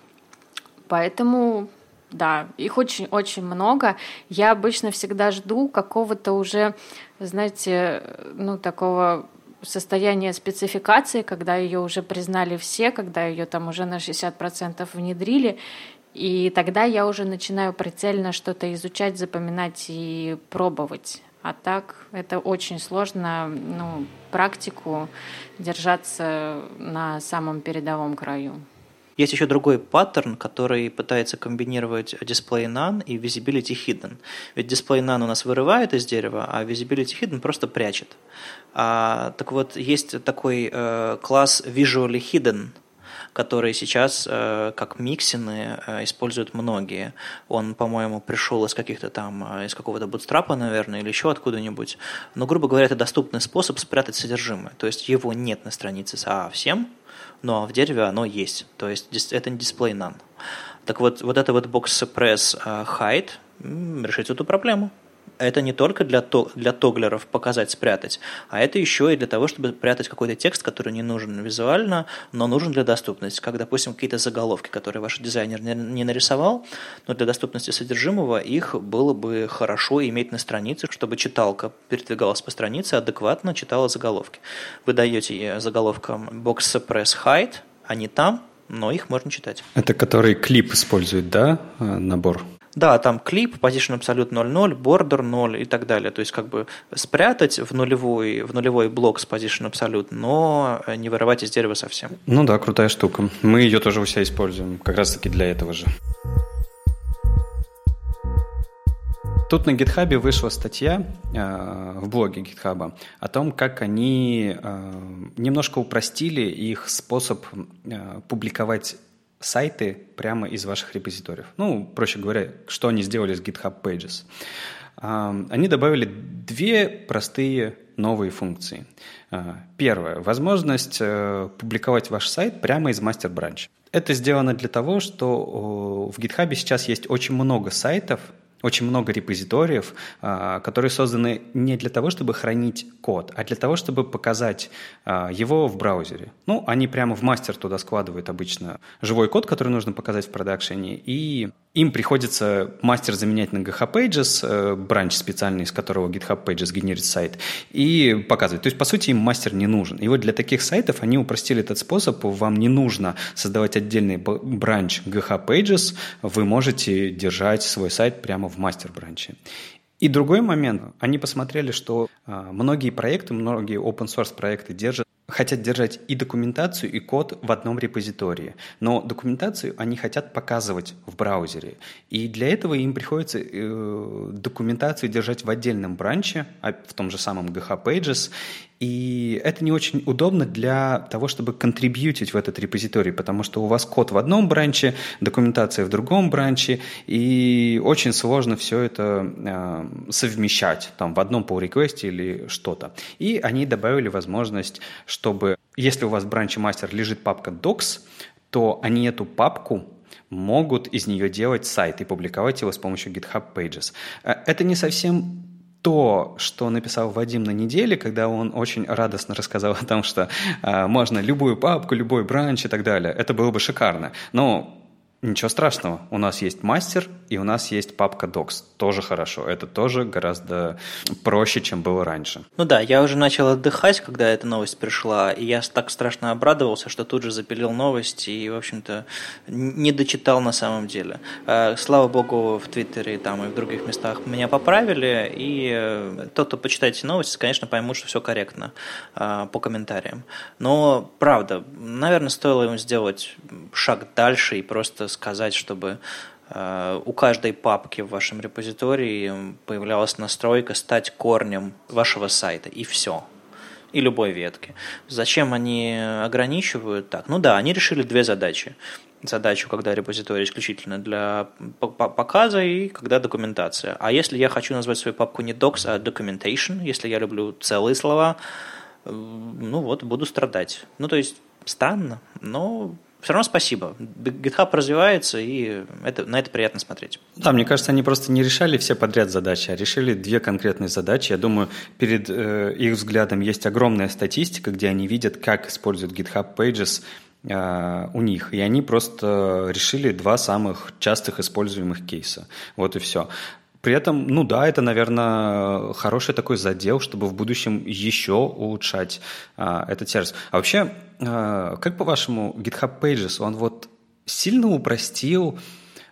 Поэтому да, их очень-очень много. Я обычно всегда жду какого-то уже, знаете, ну, такого состояние спецификации, когда ее уже признали все, когда ее там уже на 60% внедрили, и тогда я уже начинаю прицельно что-то изучать, запоминать и пробовать. А так это очень сложно, ну, практику держаться на самом передовом краю. Есть еще другой паттерн, который пытается комбинировать Display None и Visibility Hidden. Ведь Display None у нас вырывает из дерева, а Visibility Hidden просто прячет. А, так вот, есть такой э, класс Visually Hidden, который сейчас э, как миксины э, используют многие. Он, по-моему, пришел из каких-то там, э, из какого-то бутстрапа, наверное, или еще откуда-нибудь. Но, грубо говоря, это доступный способ спрятать содержимое. То есть его нет на странице совсем, но в дереве оно есть. То есть это не дисплей none. Так вот, вот это вот Box Suppress Hide решит эту проблему это не только для, то, для тоглеров показать, спрятать, а это еще и для того, чтобы прятать какой-то текст, который не нужен визуально, но нужен для доступности. Как, допустим, какие-то заголовки, которые ваш дизайнер не, не нарисовал, но для доступности содержимого их было бы хорошо иметь на странице, чтобы читалка передвигалась по странице, адекватно читала заголовки. Вы даете заголовкам Box Suppress Hide, они там, но их можно читать. Это который клип использует, да, э, набор? Да, там клип, position absolute 0.0, border 0 и так далее. То есть как бы спрятать в нулевой, в нулевой блок с position absolute, но не вырывать из дерева совсем. Ну да, крутая штука. Мы ее тоже у себя используем, как раз таки для этого же. Тут на GitHub вышла статья э, в блоге GitHub о том, как они э, немножко упростили их способ э, публиковать сайты прямо из ваших репозиториев. Ну, проще говоря, что они сделали с GitHub Pages. Они добавили две простые новые функции. А, первое. Возможность э, публиковать ваш сайт прямо из мастер-бранча. Это сделано для того, что в GitHub сейчас есть очень много сайтов, очень много репозиториев, а, которые созданы не для того, чтобы хранить код, а для того, чтобы показать а, его в браузере. Ну, они прямо в мастер туда складывают обычно живой код, который нужно показать в продакшене, и им приходится мастер заменять на GitHub Pages, э, бранч специальный, из которого GitHub Pages генерит сайт, и показывать. То есть, по сути, им мастер не нужен. И вот для таких сайтов они упростили этот способ. Вам не нужно создавать отдельный бранч GitHub Pages, вы можете держать свой сайт прямо в мастер-бранче. И другой момент, они посмотрели, что а, многие проекты, многие open source проекты держат хотят держать и документацию, и код в одном репозитории. Но документацию они хотят показывать в браузере. И для этого им приходится э, документацию держать в отдельном бранче, а, в том же самом GH Pages, и это не очень удобно для того, чтобы контрибьютить в этот репозиторий, потому что у вас код в одном бранче, документация в другом бранче, и очень сложно все это э, совмещать там, в одном pull request или что-то. И они добавили возможность, чтобы если у вас в бранче мастер лежит папка docs, то они эту папку могут из нее делать сайт и публиковать его с помощью GitHub Pages. Э, это не совсем то, что написал Вадим на неделе, когда он очень радостно рассказал о том, что э, можно любую папку, любой бранч и так далее, это было бы шикарно. Но Ничего страшного. У нас есть мастер, и у нас есть папка Docs. Тоже хорошо. Это тоже гораздо проще, чем было раньше. Ну да, я уже начал отдыхать, когда эта новость пришла, и я так страшно обрадовался, что тут же запилил новости и, в общем-то, не дочитал на самом деле. Э, слава богу, в Твиттере там и в других местах меня поправили, и э, тот, кто почитает эти новости, конечно, поймут, что все корректно э, по комментариям. Но, правда, наверное, стоило ему сделать шаг дальше и просто сказать, чтобы э, у каждой папки в вашем репозитории появлялась настройка стать корнем вашего сайта, и все. И любой ветки. Зачем они ограничивают так? Ну да, они решили две задачи. Задачу, когда репозиторий исключительно для показа и когда документация. А если я хочу назвать свою папку не docs, а documentation, если я люблю целые слова, э, ну вот, буду страдать. Ну, то есть, странно, но все равно спасибо. GitHub развивается, и это, на это приятно смотреть. Да, мне кажется, они просто не решали все подряд задачи, а решили две конкретные задачи. Я думаю, перед э, их взглядом есть огромная статистика, где они видят, как используют GitHub Pages э, у них. И они просто решили два самых частых используемых кейса. Вот и все. При этом, ну да, это, наверное, хороший такой задел, чтобы в будущем еще улучшать а, этот сервис. А вообще, а, как по-вашему, GitHub Pages, он вот сильно упростил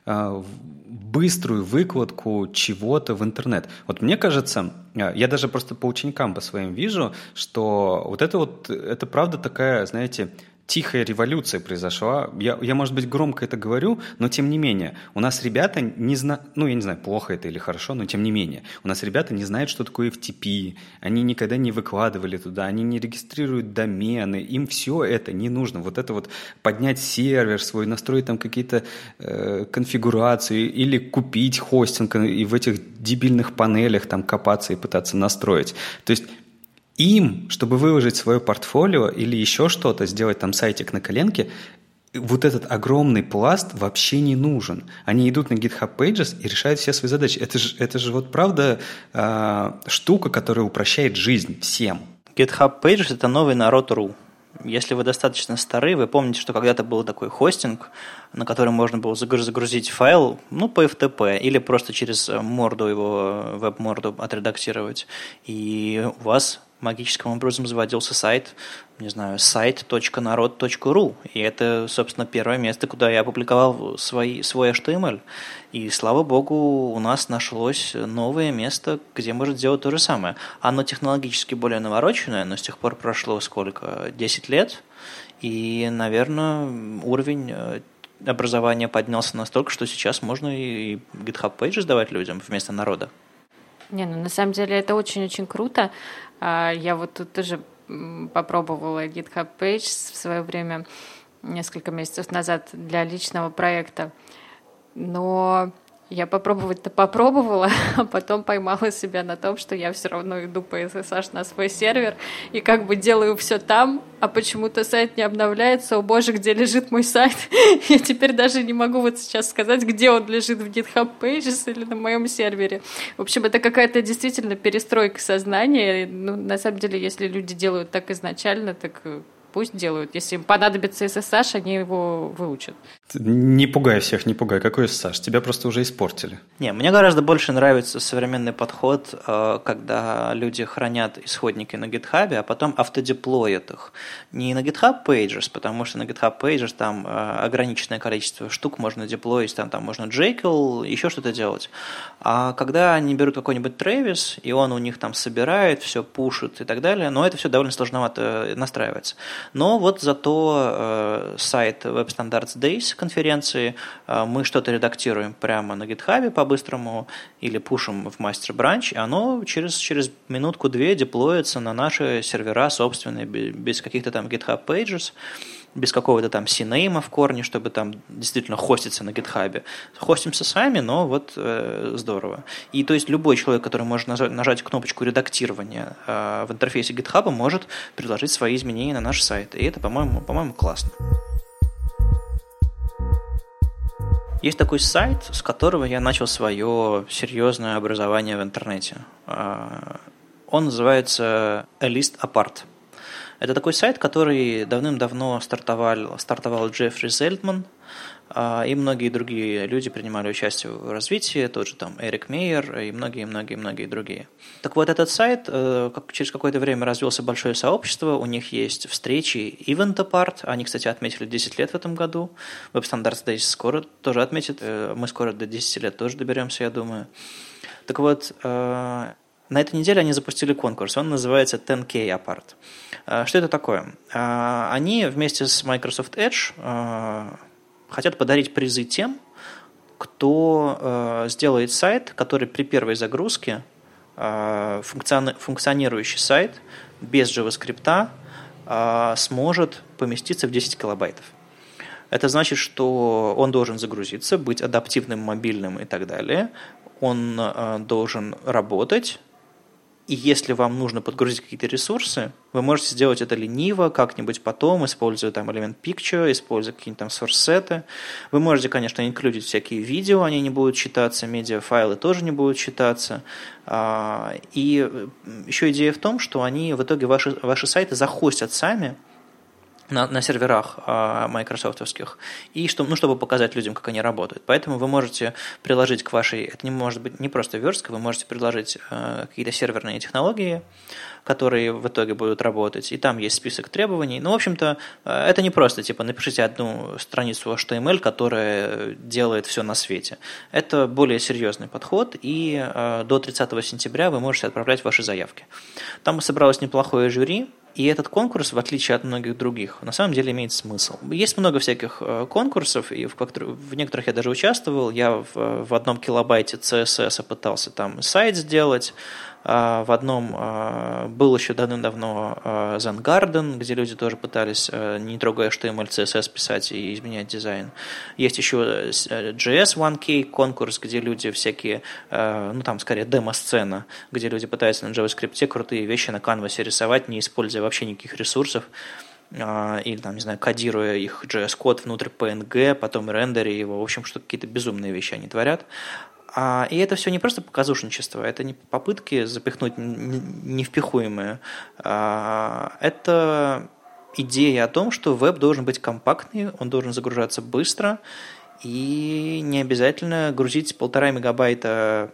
а, быструю выкладку чего-то в интернет. Вот мне кажется, а, я даже просто по ученикам по своим вижу, что вот это вот, это правда такая, знаете, тихая революция произошла. Я, я, может быть, громко это говорю, но тем не менее, у нас ребята не знают, ну, я не знаю, плохо это или хорошо, но тем не менее, у нас ребята не знают, что такое FTP, они никогда не выкладывали туда, они не регистрируют домены, им все это не нужно. Вот это вот поднять сервер свой, настроить там какие-то э, конфигурации или купить хостинг и в этих дебильных панелях там копаться и пытаться настроить. То есть им, чтобы выложить свое портфолио или еще что-то, сделать там сайтик на коленке, вот этот огромный пласт вообще не нужен. Они идут на GitHub Pages и решают все свои задачи. Это же, это же вот правда э, штука, которая упрощает жизнь всем. GitHub Pages – это новый народ.ру. Если вы достаточно стары, вы помните, что когда-то был такой хостинг, на который можно было загрузить файл, ну, по FTP, или просто через морду его, веб-морду отредактировать. И у вас магическим образом заводился сайт, не знаю, сайт.народ.ру. И это, собственно, первое место, куда я опубликовал свои, свой HTML. И, слава богу, у нас нашлось новое место, где можно сделать то же самое. Оно технологически более навороченное, но с тех пор прошло сколько? 10 лет. И, наверное, уровень э, образования поднялся настолько, что сейчас можно и GitHub Pages сдавать людям вместо народа. Не, ну на самом деле это очень-очень круто. А, я вот тут тоже попробовала GitHub Page в свое время, несколько месяцев назад, для личного проекта. Но я попробовать-то попробовала, а потом поймала себя на том, что я все равно иду по SSH на свой сервер и как бы делаю все там, а почему-то сайт не обновляется. О боже, где лежит мой сайт? я теперь даже не могу вот сейчас сказать, где он лежит в GitHub Pages или на моем сервере. В общем, это какая-то действительно перестройка сознания. Ну, на самом деле, если люди делают так изначально, так э, пусть делают. Если им понадобится SSH, они его выучат. Не пугай всех, не пугай. Какой SSH? Тебя просто уже испортили. Не, мне гораздо больше нравится современный подход, э, когда люди хранят исходники на GitHub, а потом автодеплоят их. Не на GitHub Pages, потому что на GitHub Pages там э, ограниченное количество штук можно деплоить, там, там можно Jekyll, еще что-то делать. А когда они берут какой-нибудь Travis, и он у них там собирает, все пушит и так далее, но это все довольно сложновато настраивается. Но вот зато э, сайт Web Standards Days конференции э, мы что-то редактируем прямо на GitHub по-быстрому или пушим в мастер бранч, и оно через, через минутку-две деплоится на наши сервера собственные, без каких-то там GitHub Pages без какого-то там CNAME в корне, чтобы там действительно хоститься на GitHub. Хостимся сами, но вот э, здорово. И то есть любой человек, который может нажать, кнопочку редактирования э, в интерфейсе GitHub, может предложить свои изменения на наш сайт. И это, по-моему, по-моему, классно. Есть такой сайт, с которого я начал свое серьезное образование в интернете. Э, он называется A List Apart. Это такой сайт, который давным-давно стартовал, стартовал Джеффри Зельдман, а, и многие другие люди принимали участие в развитии, тот же там Эрик Мейер и многие-многие-многие другие. Так вот, этот сайт э, через какое-то время развился большое сообщество, у них есть встречи Event Apart, они, кстати, отметили 10 лет в этом году, Web Standards Days скоро тоже отметит, э, мы скоро до 10 лет тоже доберемся, я думаю. Так вот, э, на этой неделе они запустили конкурс, он называется 10K Apart. А, что это такое? А, они вместе с Microsoft Edge а, хотят подарить призы тем, кто сделает сайт, который при первой загрузке, функционирующий сайт без JavaScript, сможет поместиться в 10 килобайтов. Это значит, что он должен загрузиться, быть адаптивным, мобильным и так далее. Он должен работать и если вам нужно подгрузить какие-то ресурсы, вы можете сделать это лениво, как-нибудь потом, используя там элемент picture, используя какие-нибудь там source-сеты. Вы можете, конечно, инклюдить всякие видео, они не будут читаться, медиафайлы тоже не будут читаться. А, и еще идея в том, что они в итоге ваши, ваши сайты захостят сами, на, на серверах э, майкрософтовских, и что, ну, чтобы показать людям, как они работают. Поэтому вы можете приложить к вашей, это не может быть не просто верстка, вы можете предложить э, какие-то серверные технологии, которые в итоге будут работать, и там есть список требований. Ну, в общем-то, э, это не просто, типа, напишите одну страницу HTML, которая делает все на свете. Это более серьезный подход, и э, до 30 сентября вы можете отправлять ваши заявки. Там собралось неплохое жюри, И этот конкурс, в отличие от многих других, на самом деле имеет смысл. Есть много всяких конкурсов, и в, в некоторых я даже участвовал. Я в, в одном килобайте CSS пытался там сайт сделать, в одном а, был еще давным-давно а, Zen Garden, где люди тоже пытались, не трогая HTML, CSS писать и изменять дизайн. Есть еще JS 1K конкурс, где люди всякие, ну там скорее демо-сцена, где люди пытаются на JavaScript крутые вещи на канвасе рисовать, не используя вообще никаких ресурсов или там, не знаю, кодируя их JS-код внутрь PNG, потом рендеря его, в общем, что какие-то безумные вещи они творят. А, и это все не просто показушничество, это не попытки запихнуть невпихуемое. А, это идея о том, что веб должен быть компактный, он должен загружаться быстро, и не обязательно грузить полтора мегабайта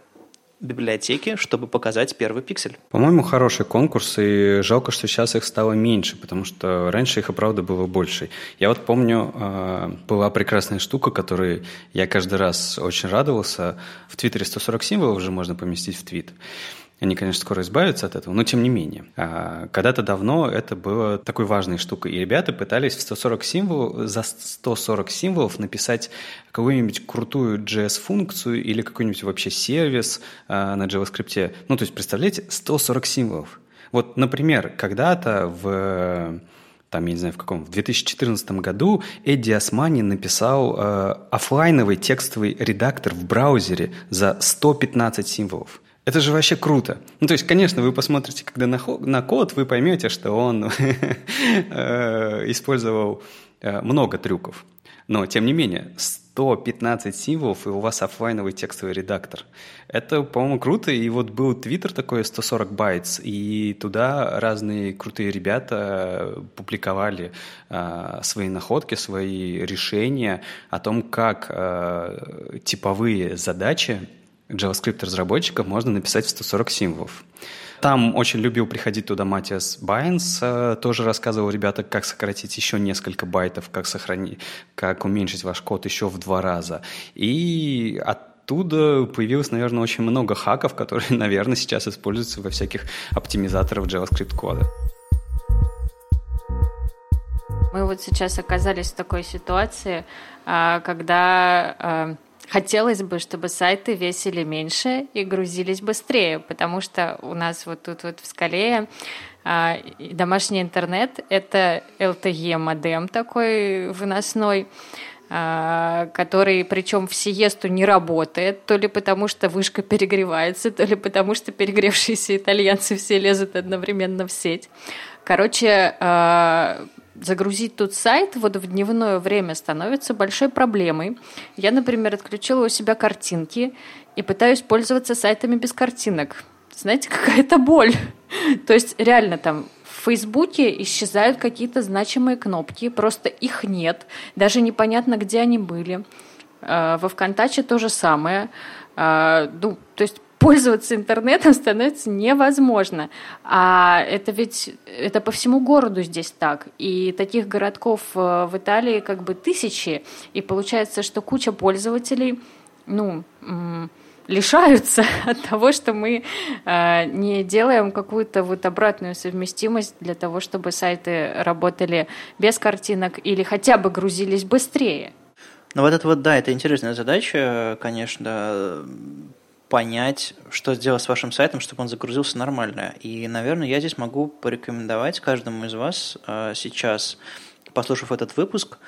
библиотеки, чтобы показать первый пиксель. По-моему, хороший конкурс, и жалко, что сейчас их стало меньше, потому что раньше их и правда было больше. Я вот помню, а, была прекрасная штука, которой я каждый раз очень радовался. В Твиттере 140 символов уже можно поместить в твит. Они, конечно, скоро избавятся от этого, но тем не менее. А, когда-то давно это было такой важной штукой. И ребята пытались в 140 символов, за 140 символов написать какую-нибудь крутую JS-функцию или какой-нибудь вообще сервис а, на JavaScript. Ну, то есть, представляете, 140 символов. Вот, например, когда-то в там, я не знаю, в каком, в 2014 году Эдди Османи написал э, офлайновый текстовый редактор в браузере за 115 символов. Это же вообще круто. Ну, то есть, конечно, вы посмотрите, когда на, на код, вы поймете, что он э, использовал э, много трюков. Но, тем не менее, 115 символов, и у вас офлайновый текстовый редактор. Это, по-моему, круто. И вот был твиттер такой 140 bytes, и туда разные крутые ребята публиковали э, свои находки, свои решения о том, как э, типовые задачи JavaScript-разработчиков можно написать в 140 символов. Там очень любил приходить туда Матиас Байненс, э, тоже рассказывал ребятам, как сократить еще несколько байтов, как сохранить, как уменьшить ваш код еще в два раза. И оттуда появилось, наверное, очень много хаков, которые, наверное, сейчас используются во всяких оптимизаторах JavaScript кода. Мы вот сейчас оказались в такой ситуации, а, когда а, Хотелось бы, чтобы сайты весили меньше и грузились быстрее, потому что у нас вот тут вот в скале а, домашний интернет — это LTE модем такой выносной, а, который, причем в сиесту не работает, то ли потому что вышка перегревается, то ли потому что перегревшиеся итальянцы все лезут одновременно в сеть. Короче, а, загрузить тут сайт вот в дневное время становится большой проблемой. Я, например, отключила у себя картинки и пытаюсь пользоваться сайтами без картинок. Знаете, какая-то боль. То есть реально там в Фейсбуке исчезают какие-то значимые кнопки, просто их нет, даже непонятно, где они были. А, во ВКонтаче то же самое. А, ну, то есть пользоваться интернетом становится невозможно. А это ведь это по всему городу здесь так. И таких городков э, в Италии как бы тысячи. И получается, что куча пользователей, ну, лишаются от того, что мы э, не делаем какую-то вот обратную совместимость для того, чтобы сайты работали без картинок или хотя бы грузились быстрее. Ну вот это вот, да, это интересная задача, конечно, понять, что сделать с вашим сайтом, чтобы он загрузился нормально. И, наверное, я здесь могу порекомендовать каждому из вас э, сейчас, послушав этот выпуск,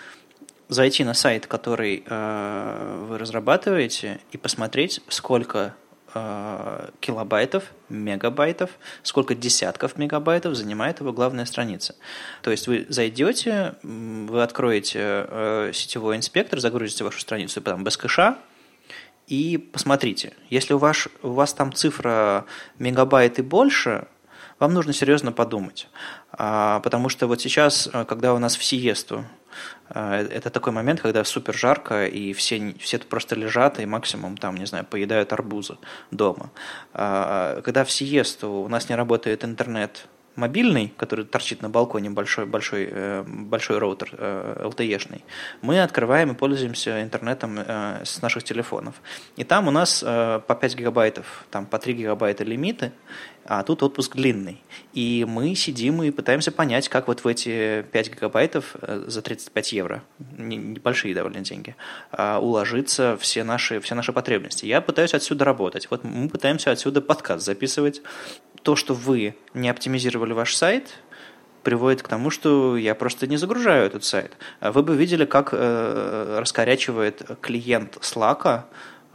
зайти на сайт, который э, вы разрабатываете, и посмотреть, сколько э, килобайтов, мегабайтов, сколько десятков мегабайтов занимает его главная страница. То есть вы зайдете, вы откроете сетевой инспектор, загрузите вашу страницу там, без кэша, и посмотрите, если у вас, у вас там цифра мегабайт и больше, вам нужно серьезно подумать. А, потому что вот сейчас, э, когда у нас в сиесту, э, это такой момент, когда супер жарко, и все, все просто лежат, и максимум там, не знаю, поедают арбузы дома. А, когда в сиесту у нас не работает интернет мобильный, который торчит на балконе, большой, большой, э, большой роутер LTE-шный, э, мы открываем и пользуемся интернетом э, с наших телефонов. И там у нас по 5 гигабайтов, там по 3 гигабайта лимиты, а тут отпуск длинный. И мы сидим и пытаемся понять, как вот в эти 5 гигабайтов э, за 35 евро, небольшие довольно деньги, а, уложиться все наши, все наши потребности. Я пытаюсь отсюда работать. Вот мы пытаемся отсюда подкаст записывать. То, что вы не оптимизировали ваш сайт, приводит к тому, что я просто не загружаю этот сайт. Вы бы видели, как э, раскорячивает клиент Slack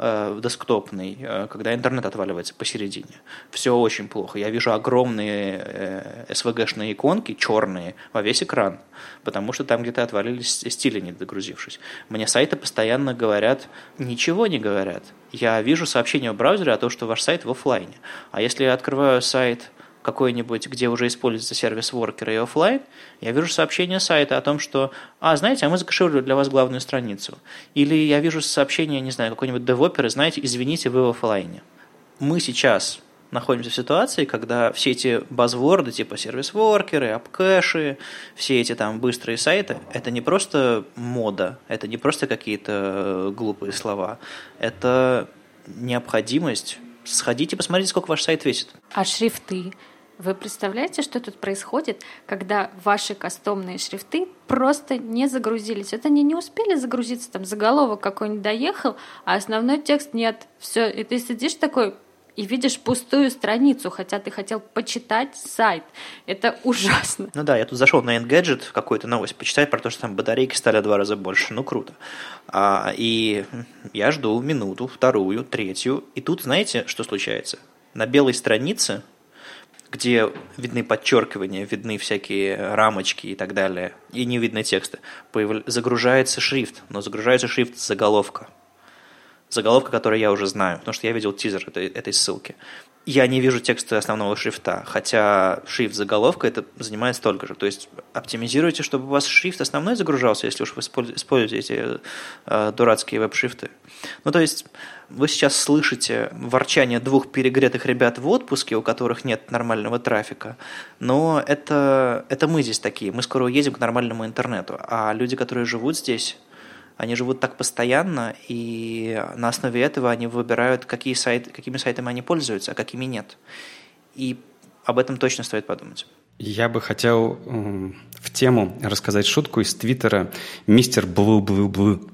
э, десктопный, э, когда интернет отваливается посередине. Все очень плохо. Я вижу огромные э, SVG-шные иконки, черные, во весь экран, потому что там где-то отвалились стили, не догрузившись. Мне сайты постоянно говорят, ничего не говорят. Я вижу сообщение в браузере о том, что ваш сайт в офлайне. А если я открываю сайт какой-нибудь, где уже используется сервис Worker и офлайн, я вижу сообщение сайта о том, что, а, знаете, а мы закэшировали для вас главную страницу. Или я вижу сообщение, не знаю, какой-нибудь девопер, знаете, извините, вы в офлайне. Мы сейчас находимся в ситуации, когда все эти базворды, типа сервис-воркеры, апкэши, все эти там быстрые сайты, это не просто мода, это не просто какие-то глупые слова, это необходимость сходите, посмотрите, сколько ваш сайт весит. А шрифты? Вы представляете, что тут происходит, когда ваши кастомные шрифты просто не загрузились? Это они не успели загрузиться, там заголовок какой-нибудь доехал, а основной текст нет. Все, и ты сидишь такой, и видишь пустую страницу, хотя ты хотел почитать сайт. Это ужасно. Ну да, я тут зашел на Engadget, какую-то новость почитать про то, что там батарейки стали в два раза больше. Ну круто. А, и я жду минуту, вторую, третью. И тут знаете, что случается? На белой странице где видны подчеркивания, видны всякие рамочки и так далее, и не видно текста, появ... загружается шрифт, но загружается шрифт заголовка заголовка, который я уже знаю, потому что я видел тизер этой, этой ссылки. Я не вижу текста основного шрифта, хотя шрифт заголовка это занимает столько же. То есть оптимизируйте, чтобы у вас шрифт основной загружался, если уж вы используете эти э, дурацкие веб-шрифты. Ну, то есть вы сейчас слышите ворчание двух перегретых ребят в отпуске, у которых нет нормального трафика, но это, это мы здесь такие. Мы скоро уедем к нормальному интернету, а люди, которые живут здесь, они живут так постоянно, и на основе этого они выбирают, какие сайты, какими сайтами они пользуются, а какими нет. И об этом точно стоит подумать. Я бы хотел в тему рассказать шутку из Твиттера «Мистер Блу Блу Блу».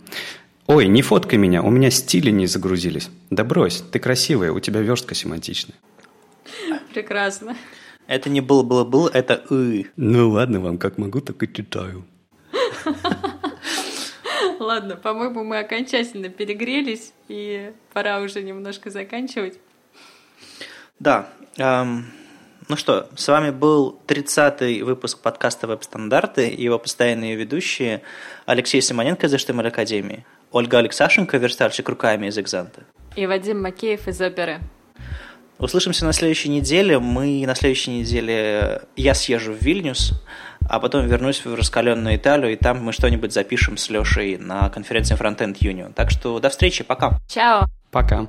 «Ой, не фоткай меня, у меня стили не загрузились». «Да брось, ты красивая, у тебя верстка семантичная». Прекрасно. Это не был-был-был, это «ы». Ну ладно вам, как могу, так и читаю. Ладно, по-моему, мы окончательно перегрелись, и пора уже немножко заканчивать. Да. Эм, ну что, с вами был 30-й выпуск подкаста «Веб-стандарты» и его постоянные ведущие Алексей Симоненко из HTML Академии, Ольга Алексашенко, верстальщик руками из «Экзанта». И Вадим Макеев из «Оперы». Услышимся на следующей неделе. Мы на следующей неделе... Я съезжу в Вильнюс, а потом вернусь в раскаленную Италию, и там мы что-нибудь запишем с Лешей на конференции Frontend Union. Так что до встречи, пока. Чао. Пока.